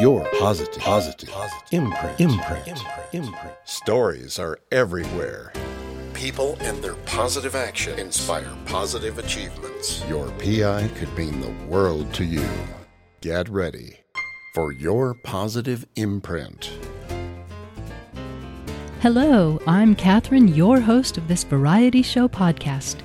your positive, positive, positive imprint, imprint, imprint, imprint. Stories are everywhere. People and their positive action inspire positive achievements. Your PI could mean the world to you. Get ready for your positive imprint. Hello, I'm Catherine, your host of this variety show podcast.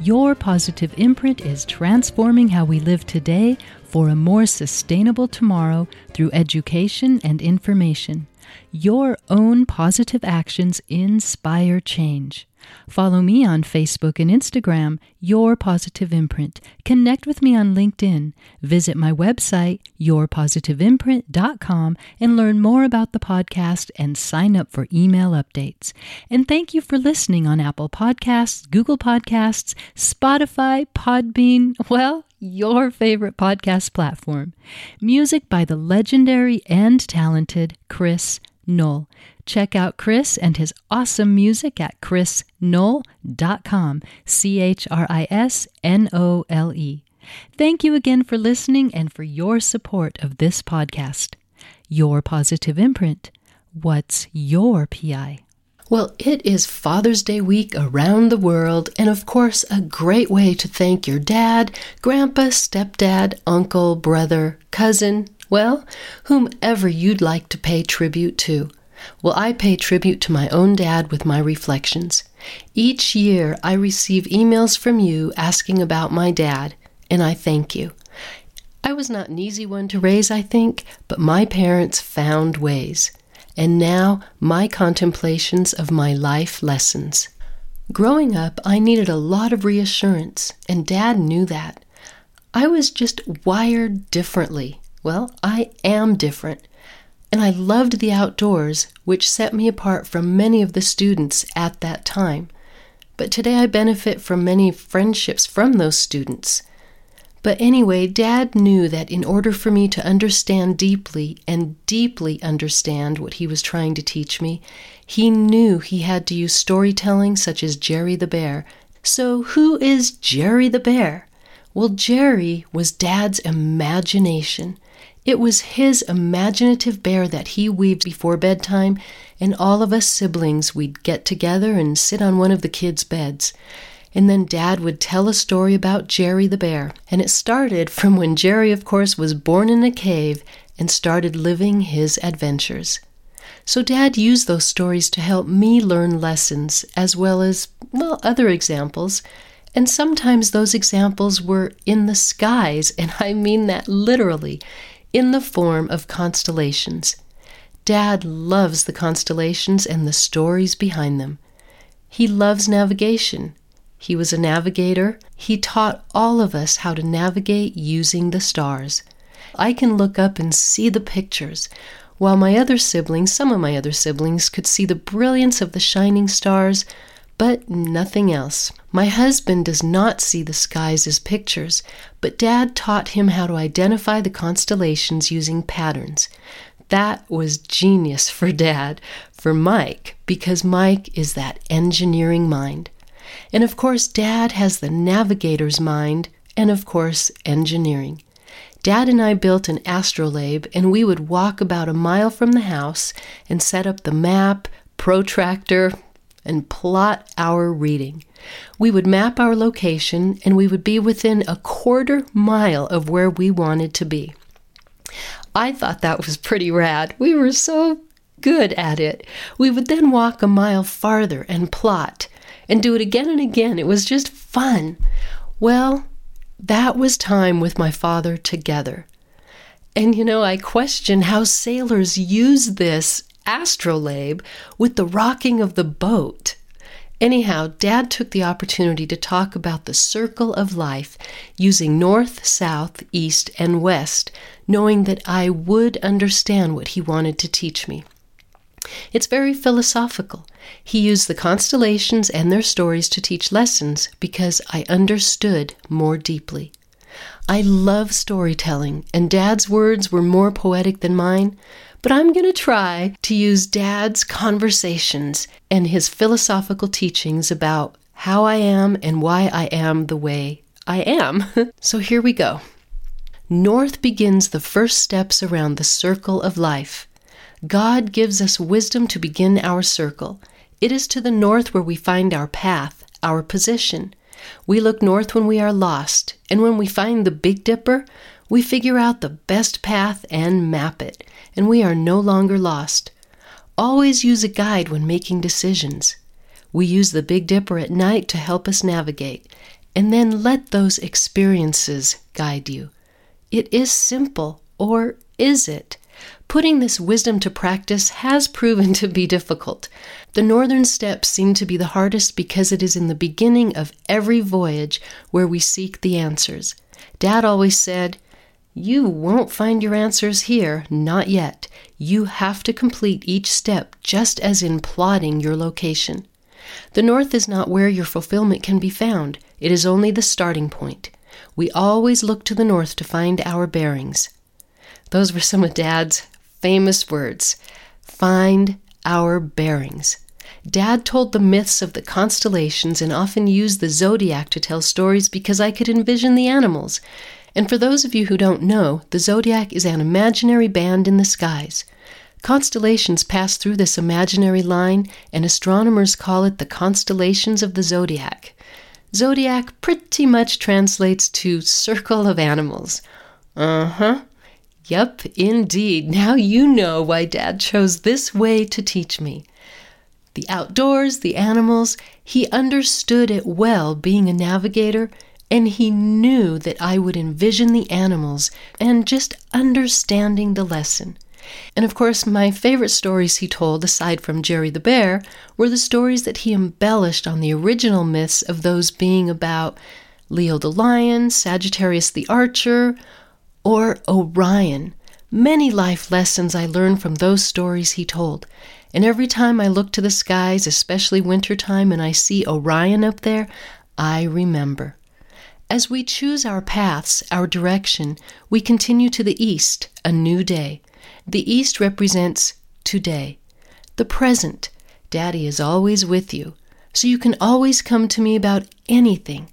Your positive imprint is transforming how we live today for a more sustainable tomorrow through education and information. Your own positive actions inspire change. Follow me on Facebook and Instagram, Your Positive Imprint. Connect with me on LinkedIn. Visit my website, yourpositiveimprint.com, and learn more about the podcast and sign up for email updates. And thank you for listening on Apple Podcasts, Google Podcasts, Spotify, Podbean, well, your favorite podcast platform. Music by the legendary and talented Chris Nole. Check out Chris and his awesome music at chrisnole.com. C H R I S N O L E. Thank you again for listening and for your support of this podcast. Your positive imprint. What's your PI? Well, it is Father's Day week around the world, and of course, a great way to thank your dad, grandpa, stepdad, uncle, brother, cousin, well, whomever you'd like to pay tribute to. Well, I pay tribute to my own dad with my reflections. Each year, I receive emails from you asking about my dad, and I thank you. I was not an easy one to raise, I think, but my parents found ways. And now, my contemplations of my life lessons. Growing up, I needed a lot of reassurance, and Dad knew that. I was just wired differently. Well, I am different and I loved the outdoors, which set me apart from many of the students at that time. But today I benefit from many friendships from those students. But anyway, Dad knew that in order for me to understand deeply and deeply understand what he was trying to teach me, he knew he had to use storytelling such as Jerry the Bear. So, who is Jerry the Bear? Well, Jerry was Dad's imagination. It was his imaginative bear that he weaved before bedtime, and all of us siblings we'd get together and sit on one of the kids' beds. And then Dad would tell a story about Jerry the bear. And it started from when Jerry, of course, was born in a cave and started living his adventures. So Dad used those stories to help me learn lessons as well as, well, other examples. And sometimes those examples were in the skies, and I mean that literally in the form of constellations. Dad loves the constellations and the stories behind them. He loves navigation. He was a navigator. He taught all of us how to navigate using the stars. I can look up and see the pictures, while my other siblings, some of my other siblings, could see the brilliance of the shining stars, but nothing else. My husband does not see the skies as pictures, but Dad taught him how to identify the constellations using patterns. That was genius for Dad, for Mike, because Mike is that engineering mind. And of course, Dad has the navigator's mind, and of course, engineering. Dad and I built an astrolabe, and we would walk about a mile from the house and set up the map, protractor, and plot our reading. We would map our location and we would be within a quarter mile of where we wanted to be. I thought that was pretty rad. We were so good at it. We would then walk a mile farther and plot and do it again and again. It was just fun. Well, that was time with my father together. And you know, I question how sailors use this astrolabe with the rocking of the boat. Anyhow, Dad took the opportunity to talk about the circle of life using north, south, east, and west, knowing that I would understand what he wanted to teach me. It's very philosophical. He used the constellations and their stories to teach lessons because I understood more deeply. I love storytelling, and Dad's words were more poetic than mine, but I'm going to try to use Dad's conversations and his philosophical teachings about how I am and why I am the way I am. so here we go. North begins the first steps around the circle of life. God gives us wisdom to begin our circle. It is to the north where we find our path, our position. We look north when we are lost, and when we find the Big Dipper, we figure out the best path and map it, and we are no longer lost. Always use a guide when making decisions. We use the Big Dipper at night to help us navigate, and then let those experiences guide you. It is simple, or is it? Putting this wisdom to practice has proven to be difficult. The northern steps seem to be the hardest because it is in the beginning of every voyage where we seek the answers. Dad always said, You won't find your answers here, not yet. You have to complete each step just as in plotting your location. The north is not where your fulfillment can be found, it is only the starting point. We always look to the north to find our bearings. Those were some of Dad's famous words find our bearings. Dad told the myths of the constellations and often used the zodiac to tell stories because I could envision the animals. And for those of you who don't know, the zodiac is an imaginary band in the skies. Constellations pass through this imaginary line, and astronomers call it the constellations of the zodiac. Zodiac pretty much translates to circle of animals. Uh huh. Yep, indeed. Now you know why Dad chose this way to teach me. The outdoors, the animals, he understood it well being a navigator, and he knew that I would envision the animals and just understanding the lesson. And of course, my favorite stories he told, aside from Jerry the Bear, were the stories that he embellished on the original myths of those being about Leo the Lion, Sagittarius the Archer, or Orion. Many life lessons I learned from those stories he told. And every time I look to the skies, especially wintertime, and I see Orion up there, I remember. As we choose our paths, our direction, we continue to the east, a new day. The east represents today, the present. Daddy is always with you, so you can always come to me about anything.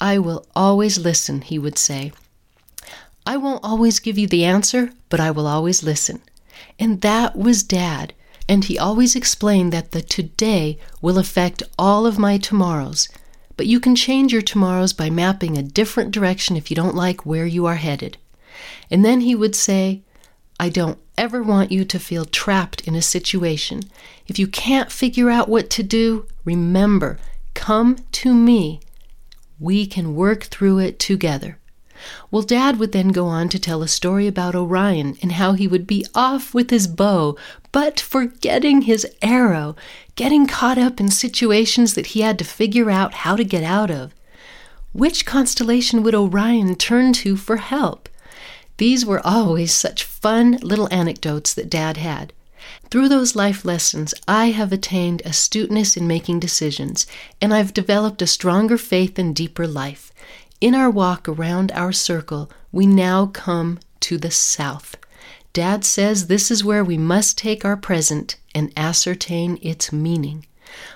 I will always listen, he would say. I won't always give you the answer, but I will always listen. And that was Dad, and he always explained that the today will affect all of my tomorrows. But you can change your tomorrows by mapping a different direction if you don't like where you are headed. And then he would say, I don't ever want you to feel trapped in a situation. If you can't figure out what to do, remember, come to me. We can work through it together. Well, Dad would then go on to tell a story about Orion and how he would be off with his bow, but forgetting his arrow, getting caught up in situations that he had to figure out how to get out of. Which constellation would Orion turn to for help? These were always such fun little anecdotes that Dad had. Through those life lessons, I have attained astuteness in making decisions, and I've developed a stronger faith and deeper life. In our walk around our circle, we now come to the south. Dad says this is where we must take our present and ascertain its meaning.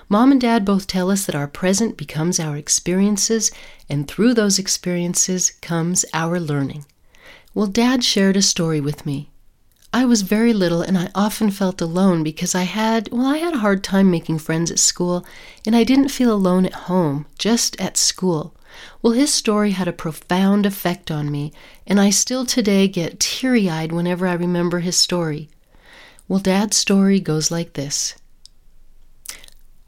Mom and Dad both tell us that our present becomes our experiences, and through those experiences comes our learning. Well, Dad shared a story with me. I was very little and I often felt alone because I had, well, I had a hard time making friends at school, and I didn't feel alone at home, just at school. Well, his story had a profound effect on me, and I still today get teary eyed whenever I remember his story. Well, Dad's story goes like this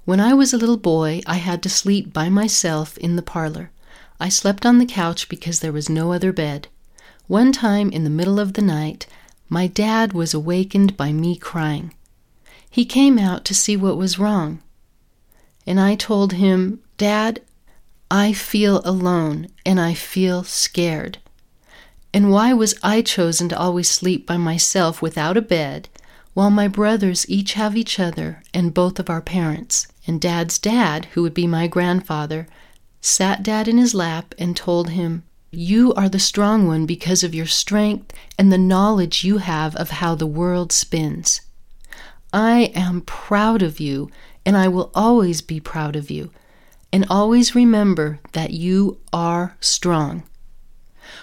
When I was a little boy, I had to sleep by myself in the parlor. I slept on the couch because there was no other bed. One time in the middle of the night, my dad was awakened by me crying. He came out to see what was wrong. And I told him, Dad, I feel alone and I feel scared. And why was I chosen to always sleep by myself without a bed, while my brothers each have each other and both of our parents? And Dad's dad, who would be my grandfather, sat Dad in his lap and told him, You are the strong one because of your strength and the knowledge you have of how the world spins. I am proud of you, and I will always be proud of you and always remember that you are strong.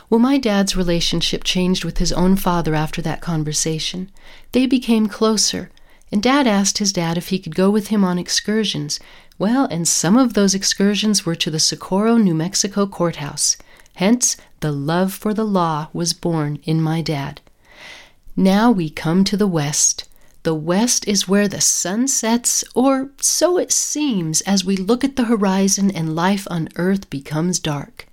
Well, my dad's relationship changed with his own father after that conversation. They became closer, and dad asked his dad if he could go with him on excursions. Well, and some of those excursions were to the Socorro, New Mexico courthouse. Hence, the love for the law was born in my dad. Now we come to the West. The West is where the sun sets, or so it seems as we look at the horizon and life on earth becomes dark.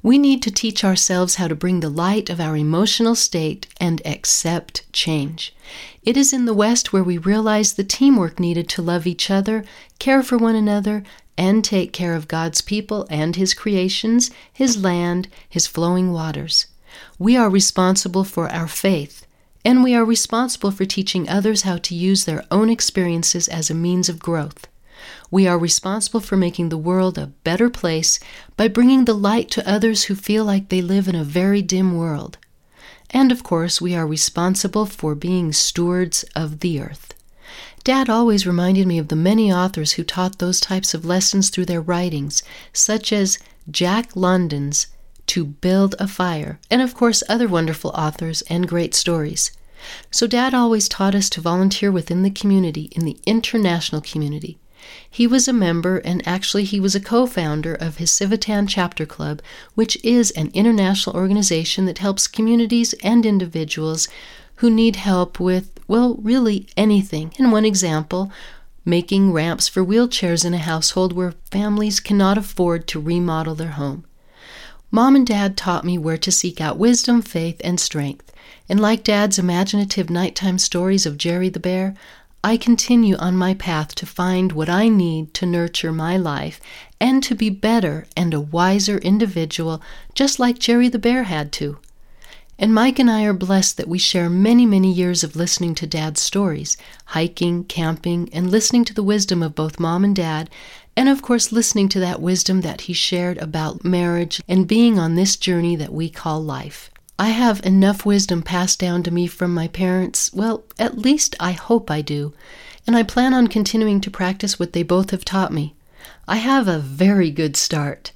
We need to teach ourselves how to bring the light of our emotional state and accept change. It is in the West where we realize the teamwork needed to love each other, care for one another, and take care of God's people and His creations, His land, His flowing waters. We are responsible for our faith, and we are responsible for teaching others how to use their own experiences as a means of growth. We are responsible for making the world a better place by bringing the light to others who feel like they live in a very dim world. And of course, we are responsible for being stewards of the earth. Dad always reminded me of the many authors who taught those types of lessons through their writings, such as Jack London's To Build a Fire, and of course, other wonderful authors and great stories. So, Dad always taught us to volunteer within the community, in the international community. He was a member, and actually, he was a co founder of his Civitan Chapter Club, which is an international organization that helps communities and individuals who need help with, well, really anything. In one example, making ramps for wheelchairs in a household where families cannot afford to remodel their home. Mom and Dad taught me where to seek out wisdom, faith, and strength. And like Dad's imaginative nighttime stories of Jerry the Bear, I continue on my path to find what I need to nurture my life and to be better and a wiser individual, just like Jerry the Bear had to. And Mike and I are blessed that we share many, many years of listening to Dad's stories, hiking, camping, and listening to the wisdom of both Mom and Dad, and of course, listening to that wisdom that he shared about marriage and being on this journey that we call life. I have enough wisdom passed down to me from my parents. Well, at least I hope I do. And I plan on continuing to practice what they both have taught me. I have a very good start.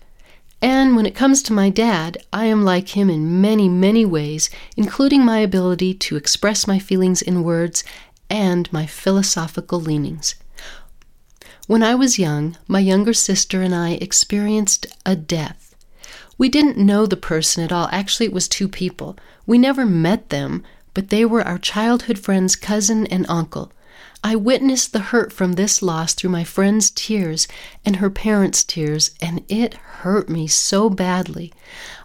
And when it comes to my dad, I am like him in many, many ways, including my ability to express my feelings in words and my philosophical leanings. When I was young, my younger sister and I experienced a death. We didn't know the person at all. Actually, it was two people. We never met them, but they were our childhood friend's cousin and uncle. I witnessed the hurt from this loss through my friend's tears and her parents' tears, and it hurt me so badly.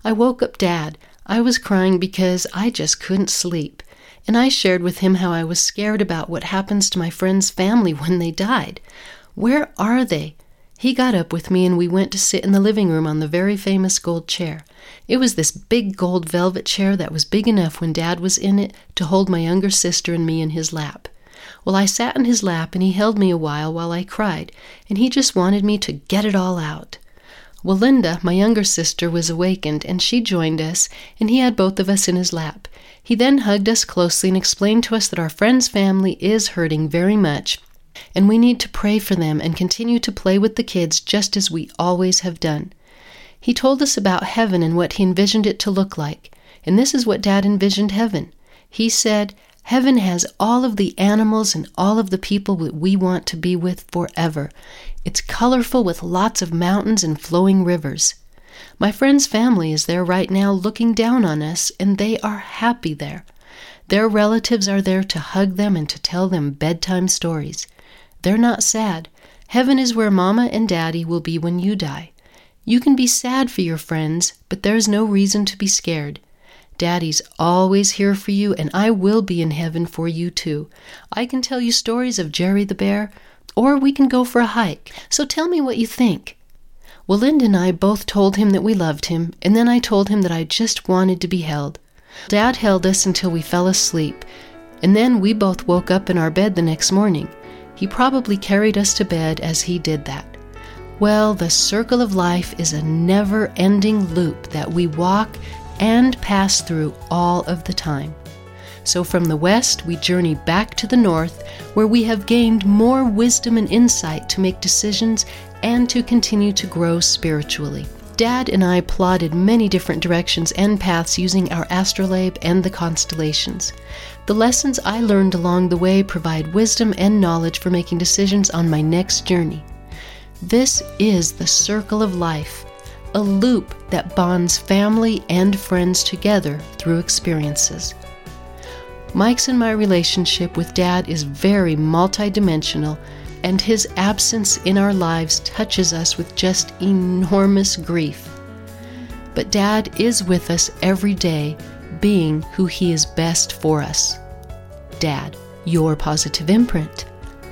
I woke up Dad. I was crying because I just couldn't sleep. And I shared with him how I was scared about what happens to my friend's family when they died. Where are they? He got up with me and we went to sit in the living room on the very famous gold chair. It was this big gold velvet chair that was big enough when Dad was in it to hold my younger sister and me in his lap. Well, I sat in his lap and he held me a while while I cried, and he just wanted me to get it all out. Well, Linda, my younger sister, was awakened, and she joined us, and he had both of us in his lap. He then hugged us closely and explained to us that our friend's family is hurting very much, and we need to pray for them and continue to play with the kids just as we always have done. He told us about heaven and what he envisioned it to look like, and this is what Dad envisioned heaven. He said, Heaven has all of the animals and all of the people that we want to be with forever. It's colorful with lots of mountains and flowing rivers. My friend's family is there right now looking down on us, and they are happy there. Their relatives are there to hug them and to tell them bedtime stories. They're not sad. Heaven is where Mama and Daddy will be when you die. You can be sad for your friends, but there's no reason to be scared. Daddy's always here for you, and I will be in heaven for you too. I can tell you stories of Jerry the Bear, or we can go for a hike. So tell me what you think. Well, Linda and I both told him that we loved him, and then I told him that I just wanted to be held. Dad held us until we fell asleep, and then we both woke up in our bed the next morning. He probably carried us to bed as he did that. Well, the circle of life is a never ending loop that we walk and pass through all of the time. So from the west, we journey back to the north, where we have gained more wisdom and insight to make decisions and to continue to grow spiritually. Dad and I plotted many different directions and paths using our astrolabe and the constellations. The lessons I learned along the way provide wisdom and knowledge for making decisions on my next journey. This is the circle of life, a loop that bonds family and friends together through experiences. Mike's and my relationship with Dad is very multidimensional, and his absence in our lives touches us with just enormous grief. But Dad is with us every day, being who he is best for us. Dad, your positive imprint.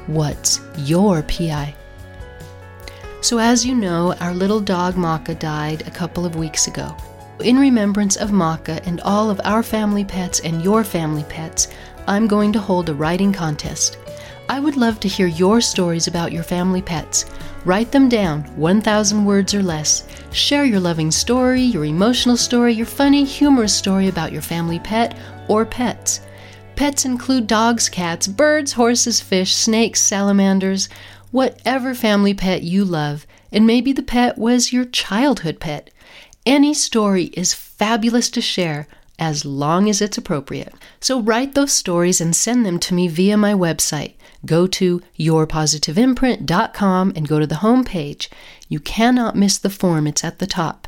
What's your PI? So, as you know, our little dog Maka died a couple of weeks ago. In remembrance of Maka and all of our family pets and your family pets, I'm going to hold a writing contest. I would love to hear your stories about your family pets. Write them down, 1,000 words or less. Share your loving story, your emotional story, your funny, humorous story about your family pet or pets. Pets include dogs, cats, birds, horses, fish, snakes, salamanders whatever family pet you love, and maybe the pet was your childhood pet. Any story is fabulous to share as long as it's appropriate. So write those stories and send them to me via my website. Go to yourpositiveimprint.com and go to the home page. You cannot miss the form, it's at the top.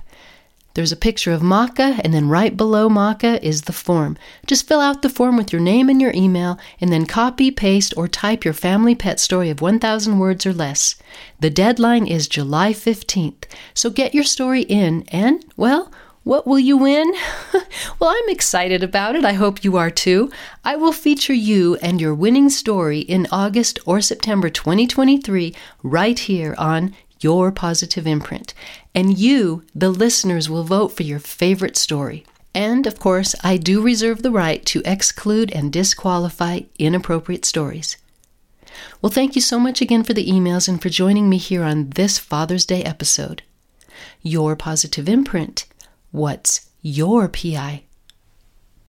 There's a picture of Maka, and then right below Maka is the form. Just fill out the form with your name and your email, and then copy, paste, or type your family pet story of 1,000 words or less. The deadline is July 15th, so get your story in, and, well, what will you win? well, I'm excited about it. I hope you are too. I will feature you and your winning story in August or September 2023 right here on Your Positive Imprint and you, the listeners, will vote for your favorite story. And of course, I do reserve the right to exclude and disqualify inappropriate stories. Well, thank you so much again for the emails and for joining me here on this Father's Day episode. Your positive imprint. What's your PI?